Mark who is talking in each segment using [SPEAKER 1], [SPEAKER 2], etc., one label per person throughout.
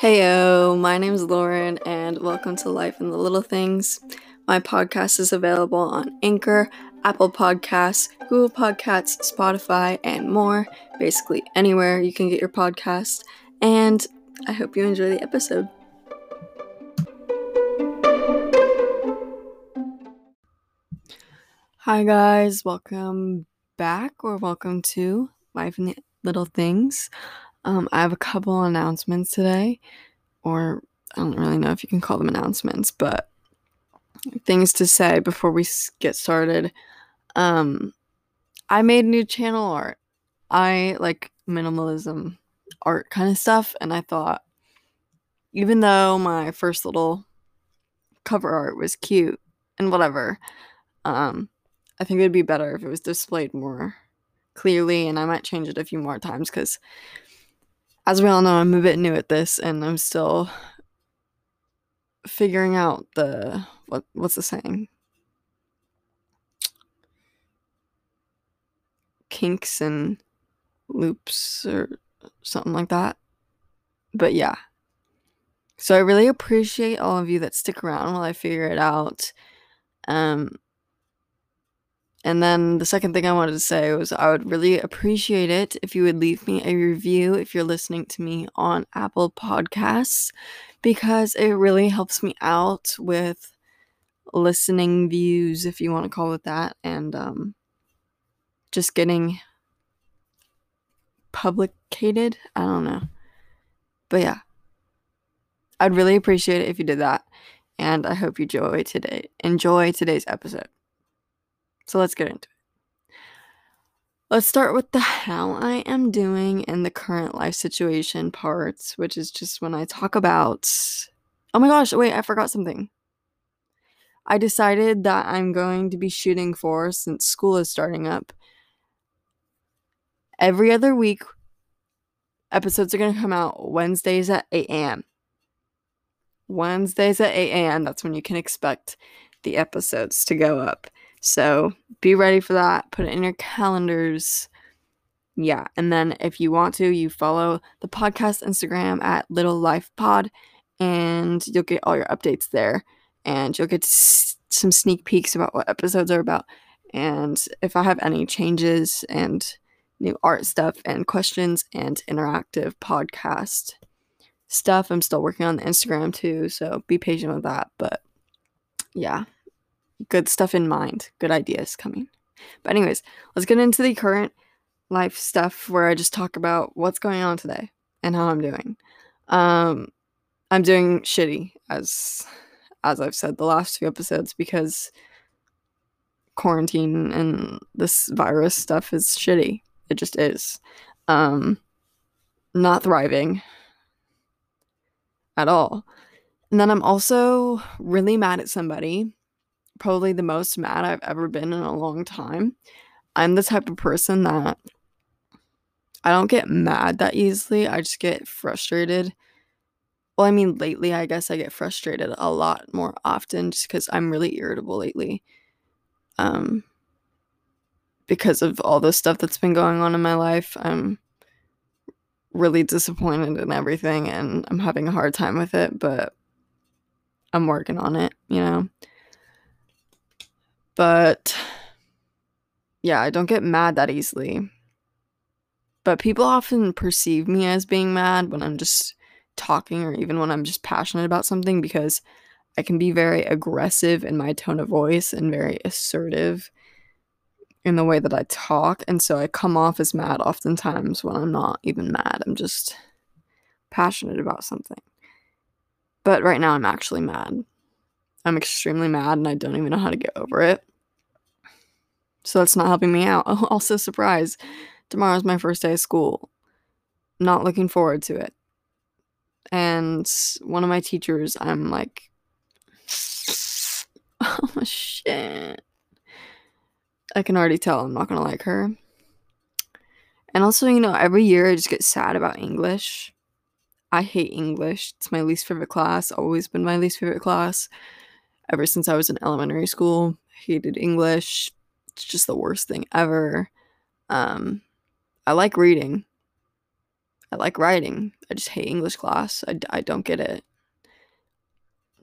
[SPEAKER 1] Heyo, my name is Lauren, and welcome to Life in the Little Things. My podcast is available on Anchor, Apple Podcasts, Google Podcasts, Spotify, and more. Basically, anywhere you can get your podcast. And I hope you enjoy the episode. Hi, guys, welcome back, or welcome to Life in the Little Things. Um, I have a couple announcements today, or I don't really know if you can call them announcements, but things to say before we get started. Um, I made new channel art. I like minimalism art kind of stuff, and I thought, even though my first little cover art was cute and whatever, um, I think it'd be better if it was displayed more clearly, and I might change it a few more times because as we all know, I'm a bit new at this and I'm still figuring out the what what's the saying? Kinks and loops or something like that. But yeah. So I really appreciate all of you that stick around while I figure it out. Um and then the second thing I wanted to say was I would really appreciate it if you would leave me a review if you're listening to me on Apple Podcasts because it really helps me out with listening views, if you want to call it that, and um, just getting publicated. I don't know. But yeah, I'd really appreciate it if you did that. And I hope you enjoy today. Enjoy today's episode. So let's get into it. Let's start with the how I am doing in the current life situation parts, which is just when I talk about. Oh my gosh, wait, I forgot something. I decided that I'm going to be shooting for, since school is starting up, every other week. Episodes are going to come out Wednesdays at 8 a.m. Wednesdays at 8 a.m. That's when you can expect the episodes to go up. So be ready for that. Put it in your calendars. Yeah. And then if you want to, you follow the podcast Instagram at Little Life Pod and you'll get all your updates there. And you'll get some sneak peeks about what episodes are about. And if I have any changes and new art stuff and questions and interactive podcast stuff, I'm still working on the Instagram too. So be patient with that. But yeah good stuff in mind, good ideas coming. But, anyways, let's get into the current life stuff where I just talk about what's going on today and how I'm doing. Um, I'm doing shitty as as I've said the last few episodes because quarantine and this virus stuff is shitty. It just is. Um, not thriving at all. And then I'm also really mad at somebody probably the most mad I've ever been in a long time. I'm the type of person that I don't get mad that easily. I just get frustrated. Well, I mean, lately, I guess I get frustrated a lot more often just because I'm really irritable lately. Um, because of all the stuff that's been going on in my life, I'm really disappointed in everything and I'm having a hard time with it, but I'm working on it, you know? But yeah, I don't get mad that easily. But people often perceive me as being mad when I'm just talking or even when I'm just passionate about something because I can be very aggressive in my tone of voice and very assertive in the way that I talk. And so I come off as mad oftentimes when I'm not even mad. I'm just passionate about something. But right now I'm actually mad. I'm extremely mad and I don't even know how to get over it. So that's not helping me out. Also, surprise, tomorrow's my first day of school. Not looking forward to it. And one of my teachers, I'm like, oh shit. I can already tell I'm not gonna like her. And also, you know, every year I just get sad about English. I hate English. It's my least favorite class, always been my least favorite class ever since I was in elementary school. Hated English. It's just the worst thing ever. Um, I like reading. I like writing. I just hate English class. I, I don't get it.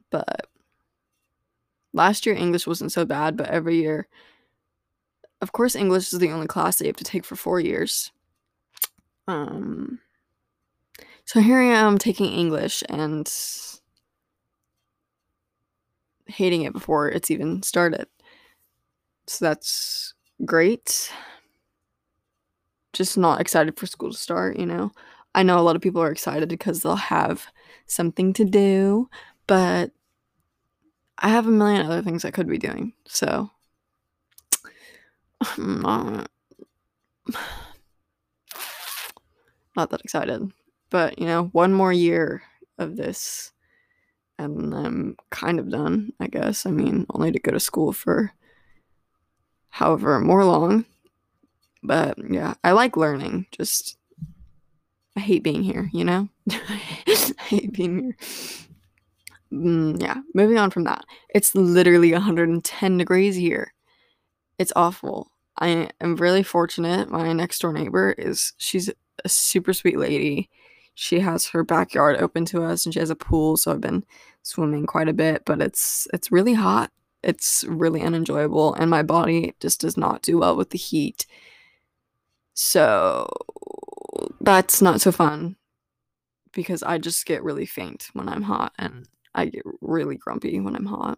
[SPEAKER 1] But last year, English wasn't so bad, but every year, of course, English is the only class that you have to take for four years. Um, so here I am taking English and hating it before it's even started. So that's great. Just not excited for school to start, you know. I know a lot of people are excited because they'll have something to do, but I have a million other things I could be doing. So I'm not, not that excited. But, you know, one more year of this and I'm kind of done, I guess. I mean, only to go to school for however more long. But yeah, I like learning. Just I hate being here, you know? I hate being here. Mm, yeah, moving on from that. It's literally 110 degrees here. It's awful. I am really fortunate. My next door neighbor is she's a super sweet lady. She has her backyard open to us and she has a pool, so I've been swimming quite a bit, but it's it's really hot. It's really unenjoyable and my body just does not do well with the heat. So that's not so fun because I just get really faint when I'm hot and mm. I get really grumpy when I'm hot.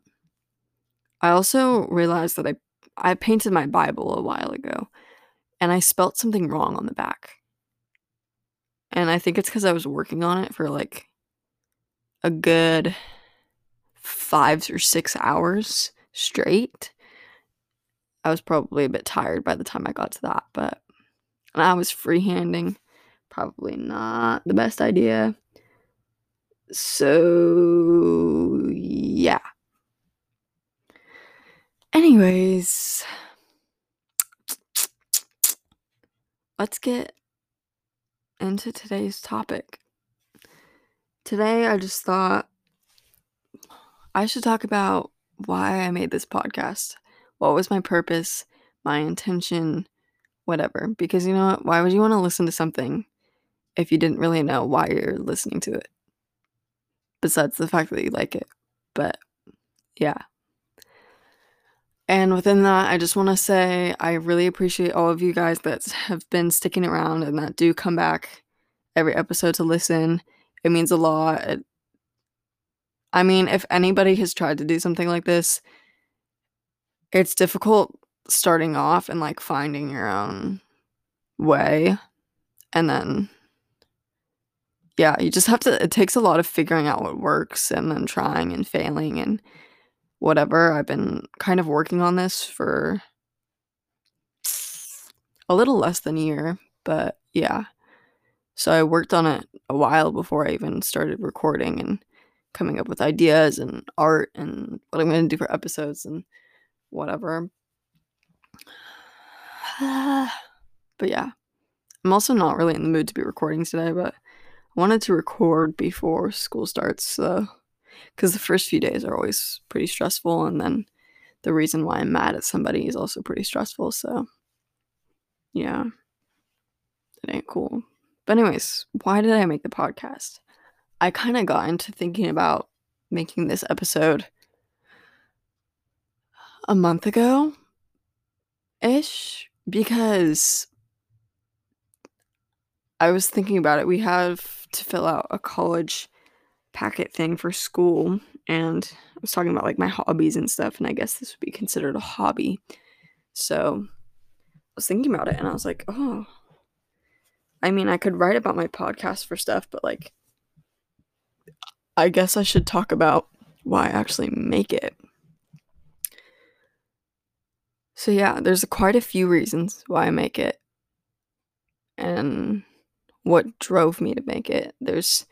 [SPEAKER 1] I also realized that I I painted my Bible a while ago and I spelt something wrong on the back. And I think it's cuz I was working on it for like a good 5 or 6 hours straight. I was probably a bit tired by the time I got to that, but I was freehanding probably not the best idea. So, yeah. Anyways, let's get into today's topic. Today, I just thought I should talk about why I made this podcast. What was my purpose, my intention, whatever. Because you know what? Why would you want to listen to something if you didn't really know why you're listening to it. Besides the fact that you like it. But yeah. And within that, I just want to say I really appreciate all of you guys that have been sticking around and that do come back every episode to listen. It means a lot. It, I mean, if anybody has tried to do something like this, it's difficult starting off and like finding your own way and then yeah, you just have to it takes a lot of figuring out what works and then trying and failing and whatever. I've been kind of working on this for a little less than a year, but yeah. So I worked on it a while before I even started recording and coming up with ideas and art and what I'm going to do for episodes and whatever. but yeah. I'm also not really in the mood to be recording today, but I wanted to record before school starts, so because the first few days are always pretty stressful, and then the reason why I'm mad at somebody is also pretty stressful. So, yeah, it ain't cool. But anyways, why did I make the podcast? I kind of got into thinking about making this episode a month ago ish because I was thinking about it. We have to fill out a college packet thing for school, and I was talking about like my hobbies and stuff, and I guess this would be considered a hobby. So I was thinking about it, and I was like, oh, I mean, I could write about my podcast for stuff, but like, I guess I should talk about why I actually make it. So yeah, there's quite a few reasons why I make it. And what drove me to make it. There's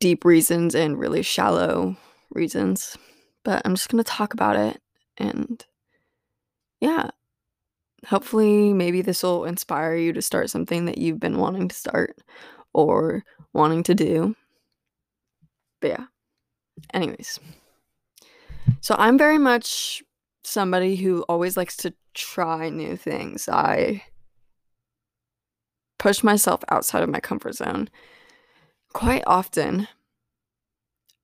[SPEAKER 1] deep reasons and really shallow reasons, but I'm just going to talk about it and yeah, hopefully maybe this will inspire you to start something that you've been wanting to start or wanting to do. But yeah. Anyways. So I'm very much somebody who always likes to try new things. I push myself outside of my comfort zone quite often.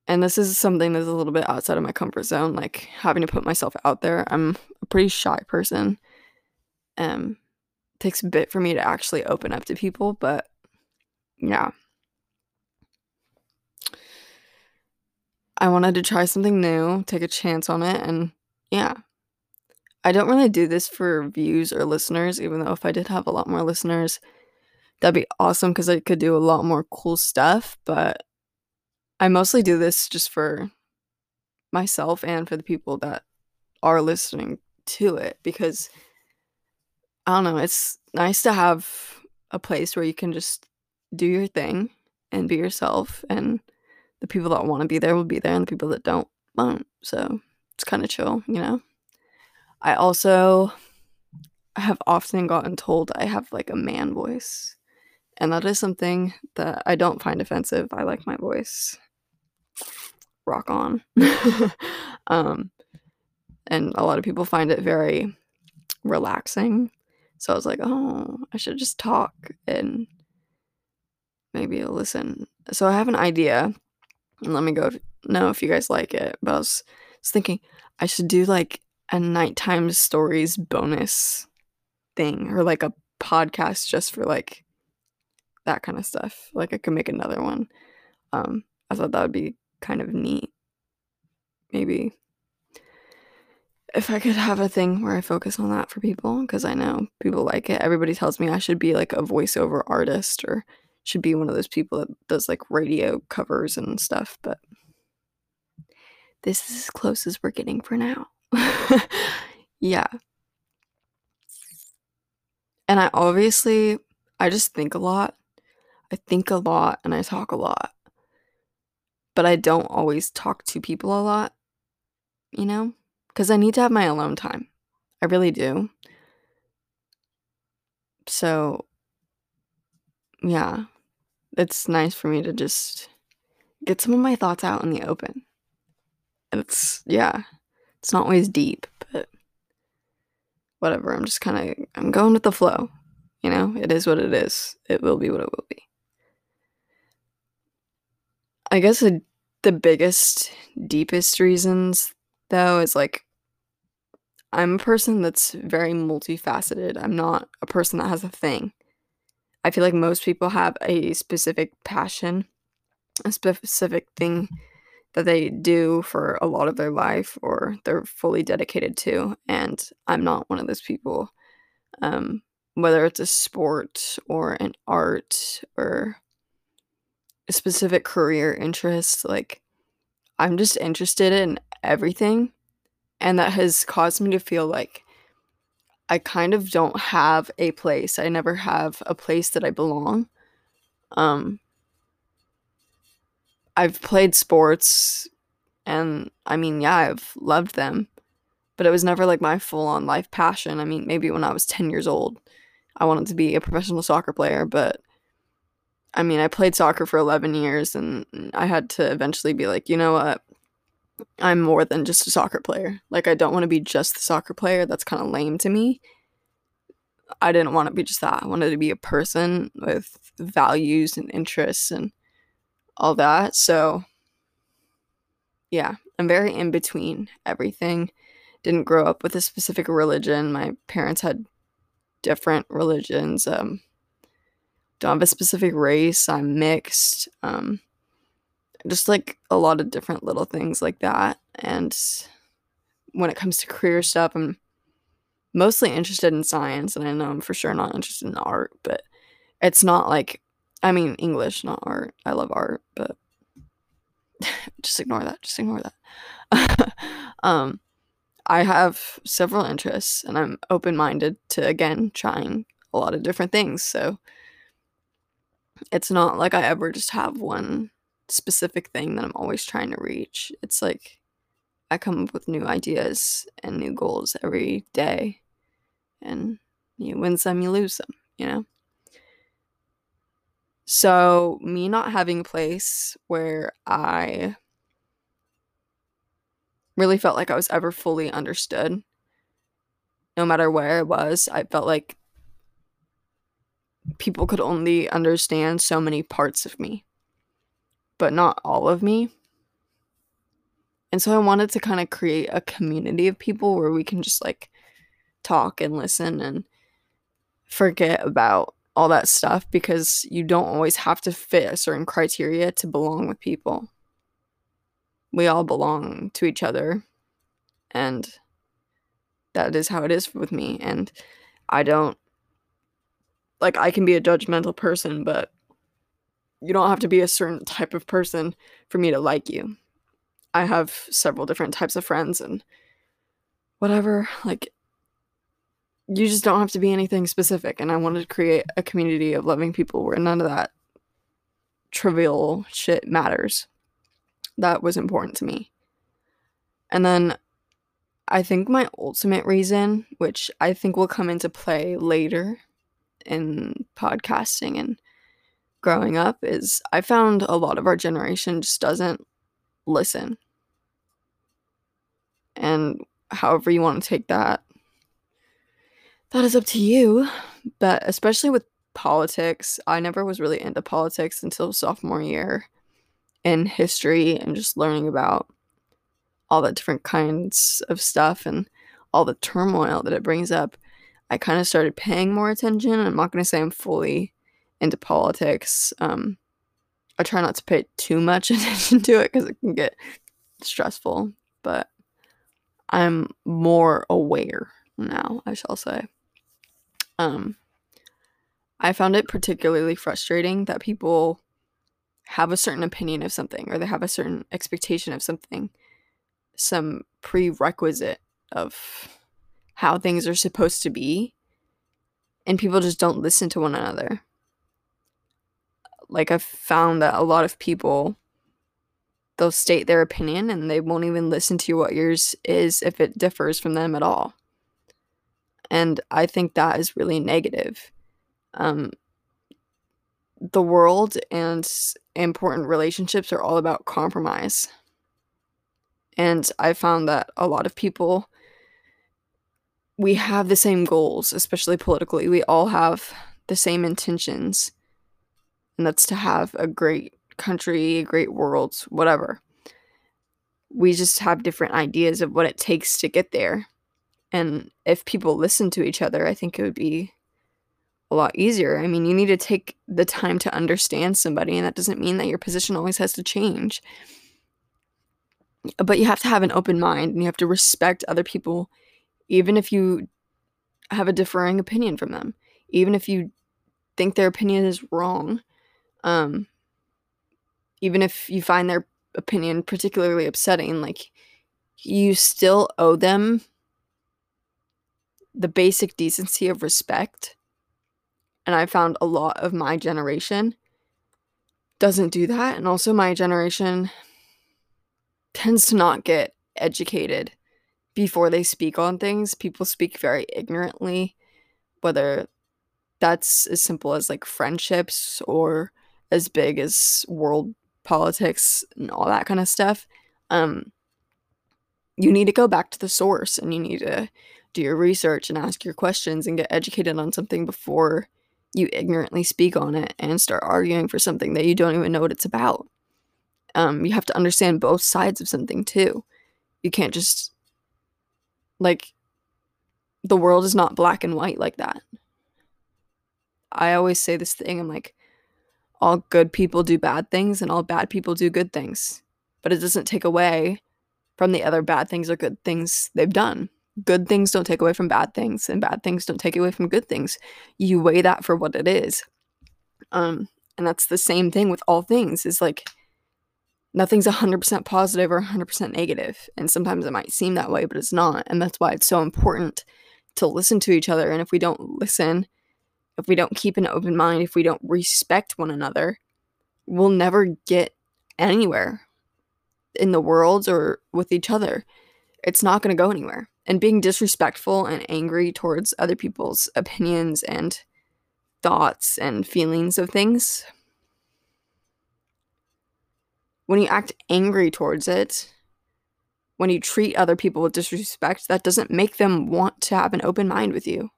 [SPEAKER 1] And this is something that's a little bit outside of my comfort zone, like having to put myself out there. I'm a pretty shy person. Um takes a bit for me to actually open up to people, but yeah. I wanted to try something new, take a chance on it, and yeah. I don't really do this for views or listeners, even though if I did have a lot more listeners, that'd be awesome because I could do a lot more cool stuff. But I mostly do this just for myself and for the people that are listening to it because I don't know, it's nice to have a place where you can just do your thing and be yourself and the people that want to be there will be there and the people that don't won't. So it's kind of chill, you know. I also have often gotten told I have like a man voice. And that is something that I don't find offensive. I like my voice. Rock on. um and a lot of people find it very relaxing. So I was like, "Oh, I should just talk and maybe listen." So I have an idea let me go know if you guys like it. But I was, was thinking I should do like a nighttime stories bonus thing or like a podcast just for like that kind of stuff. Like I could make another one. Um, I thought that would be kind of neat. Maybe if I could have a thing where I focus on that for people, because I know people like it. Everybody tells me I should be like a voiceover artist or should be one of those people that does like radio covers and stuff, but this is as close as we're getting for now. yeah. And I obviously I just think a lot. I think a lot and I talk a lot. But I don't always talk to people a lot, you know? Cuz I need to have my alone time. I really do. So yeah, it's nice for me to just get some of my thoughts out in the open. It's yeah, it's not always deep, but whatever. I'm just kind of I'm going with the flow. You know, it is what it is. It will be what it will be. I guess the, the biggest, deepest reasons though is like I'm a person that's very multifaceted. I'm not a person that has a thing. I feel like most people have a specific passion, a specific thing that they do for a lot of their life or they're fully dedicated to. And I'm not one of those people. Um, whether it's a sport or an art or a specific career interest, like I'm just interested in everything. And that has caused me to feel like I kind of don't have a place. I never have a place that I belong. Um I've played sports and I mean, yeah, I've loved them, but it was never like my full-on life passion. I mean, maybe when I was 10 years old, I wanted to be a professional soccer player, but I mean, I played soccer for 11 years and I had to eventually be like, you know what? I'm more than just a soccer player. Like I don't want to be just the soccer player. That's kind of lame to me. I didn't want to be just that. I wanted to be a person with values and interests and all that. So yeah, I'm very in between everything. Didn't grow up with a specific religion. My parents had different religions. Um don't have a specific race. I'm mixed. Um just like a lot of different little things like that. And when it comes to career stuff, I'm mostly interested in science, and I know I'm for sure not interested in art, but it's not like, I mean, English, not art. I love art, but just ignore that. Just ignore that. um, I have several interests, and I'm open minded to, again, trying a lot of different things. So it's not like I ever just have one specific thing that I'm always trying to reach. It's like I come up with new ideas and new goals every day. And you win some, you lose some, you know? So, me not having a place where I really felt like I was ever fully understood, no matter where it was, I felt like people could only understand so many parts of me, but not all of me. And so I wanted to kind of create a community of people where we can just like talk and listen and forget about all that stuff because you don't always have to fit a certain criteria to belong with people. We all belong to each other, and that is how it is with me. And I don't like, I can be a judgmental person, but you don't have to be a certain type of person for me to like you. I have several different types of friends and whatever. Like, you just don't have to be anything specific. And I wanted to create a community of loving people where none of that trivial shit matters. That was important to me. And then I think my ultimate reason, which I think will come into play later in podcasting and growing up, is I found a lot of our generation just doesn't listen. And however you want to take that, that is up to you. But especially with politics, I never was really into politics until sophomore year in history and just learning about all the different kinds of stuff and all the turmoil that it brings up. I kind of started paying more attention. I'm not going to say I'm fully into politics. Um, I try not to pay too much attention to it because it can get stressful, but I'm more aware now, I shall say. Um, I found it particularly frustrating that people have a certain opinion of something or they have a certain expectation of something, some prerequisite of how things are supposed to be, and people just don't listen to one another. Like, I've found that a lot of people they'll state their opinion and they won't even listen to what yours is if it differs from them at all. And I think that is really negative. Um, the world and important relationships are all about compromise. And I found that a lot of people, we have the same goals, especially politically. We all have the same intentions, and that's to have a great country, a great world, whatever. We just have different ideas of what it takes to get there. And if people listen to each other, I think it would be a lot easier. I mean, you need to take the time to understand somebody, and that doesn't mean that your position always has to change. But you have to have an open mind and you have to respect other people, even if you have a differing opinion from them, even if you think their opinion is wrong. Um, even if you find their opinion particularly upsetting, like you still owe them the basic decency of respect. And I found a lot of my generation doesn't do that. And also, my generation tends to not get educated before they speak on things. People speak very ignorantly, whether that's as simple as like friendships or as big as world politics and all that kind of stuff. Um, you need to go back to the source and you need to do your research and ask your questions and get educated on something before you ignorantly speak on it and start arguing for something that you don't even know what it's about. Um, you have to understand both sides of something too. You can't just like the world is not black and white like that. I always say this thing I'm like all good people do bad things and all bad people do good things. But it doesn't take away from the other bad things or good things they've done. Good things don't take away from bad things and bad things don't take away from good things. You weigh that for what it is. Um and that's the same thing with all things is like nothing's 100% positive or 100% negative. And sometimes it might seem that way but it's not. And that's why it's so important to listen to each other. And if we don't listen if we don't keep an open mind if we don't respect one another we'll never get anywhere in the world or with each other it's not going to go anywhere and being disrespectful and angry towards other people's opinions and thoughts and feelings of things. When you act angry towards it, when you treat other people with disrespect, that doesn't make them want to have an open mind with you.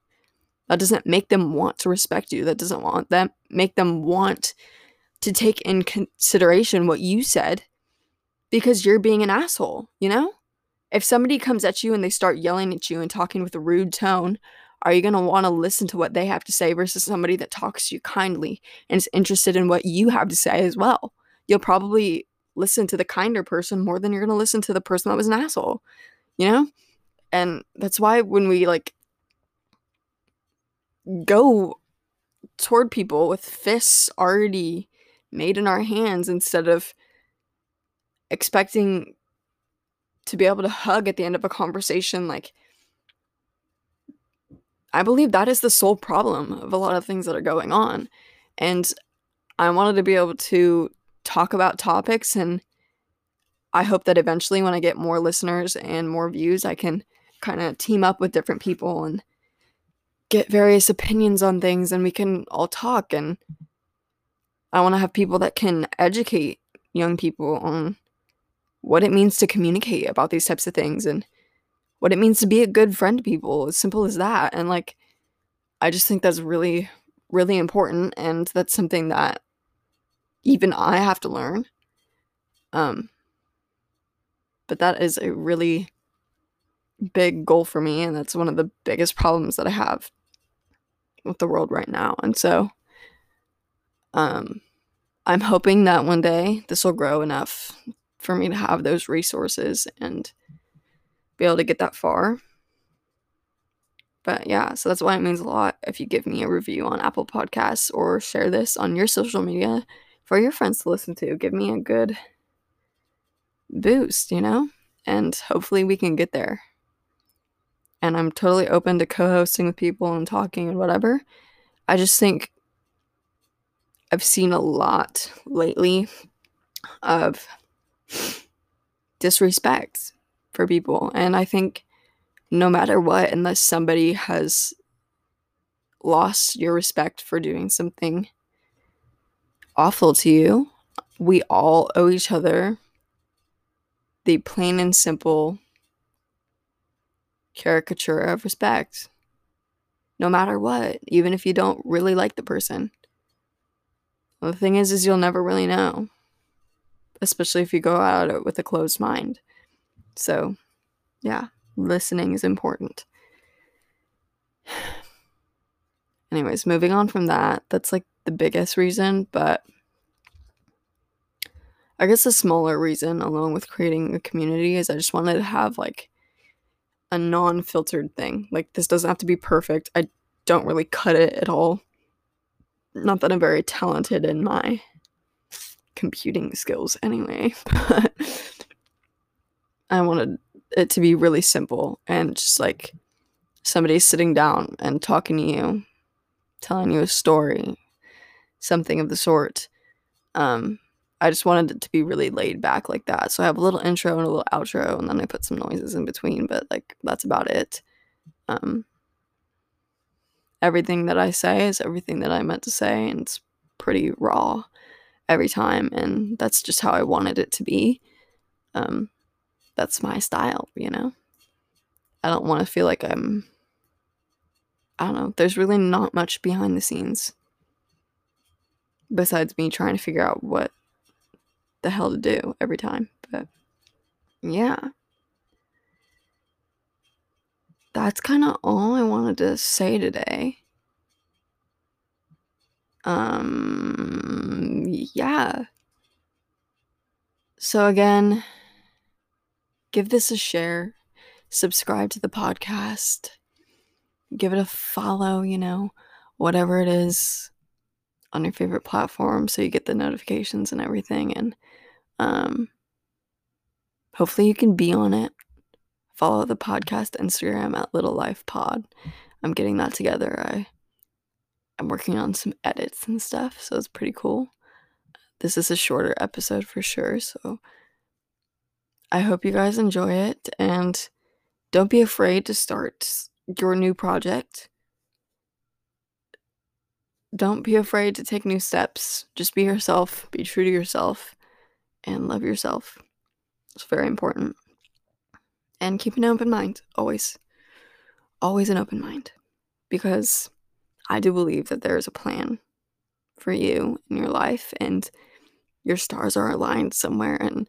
[SPEAKER 1] That doesn't make them want to respect you. That doesn't want them make them want to take in consideration what you said because you're being an asshole, you know? If somebody comes at you and they start yelling at you and talking with a rude tone, are you going to want to listen to what they have to say versus somebody that talks to you kindly and is interested in what you have to say as well? You'll probably listen to the kinder person more than you're going to listen to the person that was an asshole, you know? And that's why when we like go toward people with fists already made in our hands instead of expecting to be able to hug at the end of a conversation like I believe that is the sole problem of a lot of things that are going on. And I wanted to be able to talk about topics and I hope that eventually when I get more listeners and more views I can kind of team up with different people and get various opinions on things and we can all talk and I want to have people that can educate young people on what it means to communicate about these types of things and what it means to be a good friend to people as simple as that. And like I just think that's really really important and that's something that even I have to learn. Um but that is a really big goal for me and that's one of the biggest problems that I have with the world right now. And so um I'm hoping that one day this will grow enough for me to have those resources and be able to get that far. But yeah, so that's why it means a lot if you give me a review on Apple Podcasts or share this on your social media for your friends to listen to. Give me a good boost, you know? And hopefully we can get there and I'm totally open to co hosting with people and talking and whatever. I just think I've seen a lot lately of disrespect for people. And I think no matter what, unless somebody has lost your respect for doing something awful to you, we all owe each other the plain and simple caricature of respect. No matter what, even if you don't really like the person. The thing is is you'll never really know. Especially if you go out it with a closed mind. So, yeah, listening is important. Anyways, moving on from that, that's like the biggest reason, but I guess a smaller reason, along with creating a community, is I just wanted to have like a non-filtered thing. Like this doesn't have to be perfect. I don't really cut it at all. Not that I'm very talented in my computing skills anyway, but I wanted it to be really simple and just like somebody sitting down and talking to you, telling you a story, something of the sort. Um, I just wanted it to be really laid back like that. So I have a little intro and a little outro, and then I put some noises in between, but like that's about it. Um, everything that I say is everything that I meant to say, and it's pretty raw every time, and that's just how I wanted it to be. Um, that's my style, you know? I don't want to feel like I'm. I don't know. There's really not much behind the scenes besides me trying to figure out what the hell to do every time. But yeah. That's kind of all I wanted to say today. Um yeah. So again, give this a share, subscribe to the podcast, give it a follow, you know, whatever it is on your favorite platform so you get the notifications and everything and um, hopefully, you can be on it. Follow the podcast Instagram at Little Life Pod. I'm getting that together. I I'm working on some edits and stuff, so it's pretty cool. This is a shorter episode for sure, so I hope you guys enjoy it and don't be afraid to start your new project. Don't be afraid to take new steps. Just be yourself, be true to yourself and love yourself. It's very important. And keep an open mind, always. Always an open mind. Because I do believe that there is a plan for you in your life and your stars are aligned somewhere and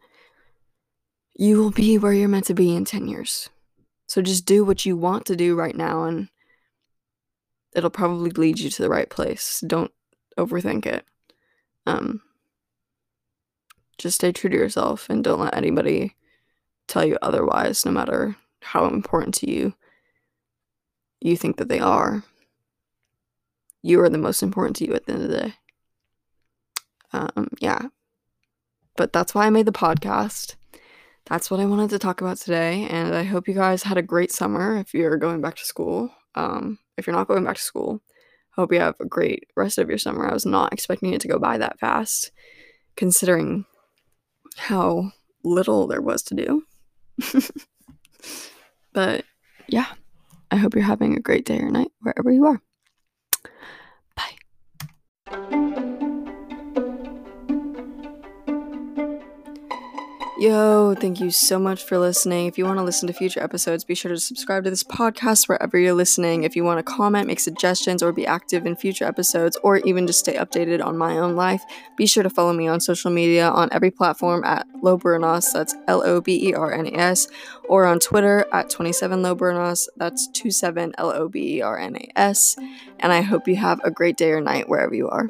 [SPEAKER 1] you will be where you're meant to be in 10 years. So just do what you want to do right now and it'll probably lead you to the right place. Don't overthink it. Um just stay true to yourself and don't let anybody tell you otherwise no matter how important to you you think that they are. You are the most important to you at the end of the day. Um, yeah. But that's why I made the podcast. That's what I wanted to talk about today. And I hope you guys had a great summer if you're going back to school. Um, if you're not going back to school, hope you have a great rest of your summer. I was not expecting it to go by that fast, considering how little there was to do. but yeah, I hope you're having a great day or night wherever you are. Yo, thank you so much for listening. If you want to listen to future episodes, be sure to subscribe to this podcast wherever you're listening. If you want to comment, make suggestions, or be active in future episodes, or even just stay updated on my own life, be sure to follow me on social media on every platform at Lobernas, that's L O B E R N A S, or on Twitter at 27 Lobernas, that's 27 L O B E R N A S. And I hope you have a great day or night wherever you are.